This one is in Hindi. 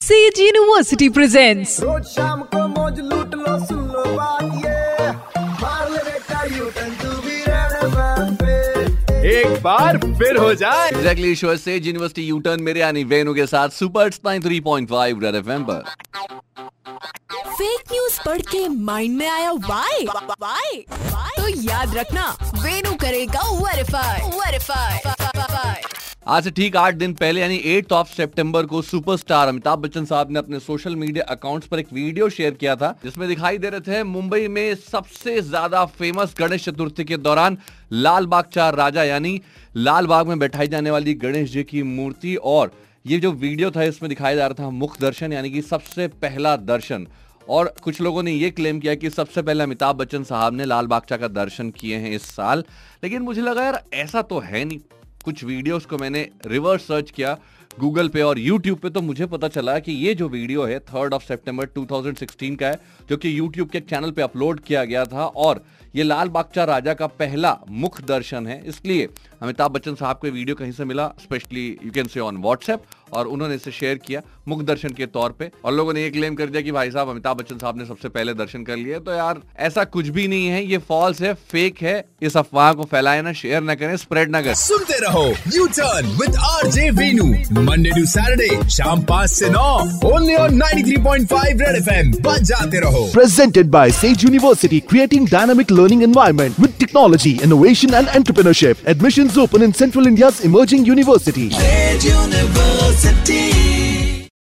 Sage University presents रोज शाम को मौज लूट लो सुन लो बात ये। मार ले बेटा यू टर्न टू बी एक बार फिर हो जाए। एग्जैक्टली शो से यूनिवर्सिटी यू टर्न मेरे यानी वेनु के साथ super point five red F पर। फेक न्यूज़ पढ़ के माइंड में आया वाई वाई तो याद रखना वेनु करेगा वेरीफाई वेरीफाई आज से ठीक आठ दिन पहले, यानी एट ऑफ़ सितंबर को सुपरस्टार अमिताभ बच्चन साहब ने अपने सोशल मीडिया अकाउंट्स पर एक वीडियो शेयर किया था, जिसमें दिखाई दे रहे थे मुंबई में सबसे ज़्यादा फ़ेमस गणेश चतुर्थी के दौरान लाल बाग चार राजा, यानी लाल बाग में बैठाई जाने वाली गणेश जी की मूर्ति और ये जो वीडियो था, इसमें दिखाया जा रहा था मुख दर्शन, यानी कि सबसे पहला दर्शन। और कुछ लोगों ने ये क्लेम किया कि सबसे पहले अमिताभ बच्चन साहब ने लाल बागचा का दर्शन किए हैं इस साल। लेकिन मुझे लगा, यार, ऐसा तो है नहीं। कुछ वीडियोस को मैंने रिवर्स सर्च किया गूगल पे और यूट्यूब पे तो मुझे पता चला कि ये जो वीडियो है थर्ड ऑफ़ सितंबर 2016 का है, जो कि यूट्यूब के चैनल पे अपलोड किया गया था और ये लाल बागचा राजा का पहला मुख दर्शन है। इसलिए अमिताभ बच्चन साहब को वीडियो कहीं से मिला specially you can say on WhatsApp और उन्होंने इसे शेयर किया मुख दर्शन के तौर पे। और लोगों ने ये क्लेम कर दिया कि भाई साहब, अमिताभ बच्चन साहब ने सबसे पहले दर्शन कर लिए। तो यार, ऐसा कुछ भी नहीं है, ये फॉल्स है फेक है, इस अफवाह को फैलाए ना शेयर ना करें स्प्रेड ना करें। सुनते रहो U turn with R J Monday to Saturday शाम पाँच से नौ ओनली ऑन 93.5 रेड एफएम बजाते रहो presented by Sage University, creating dynamic learning environment with technology, innovation and entrepreneurship. Admissions open in Central India's emerging university. University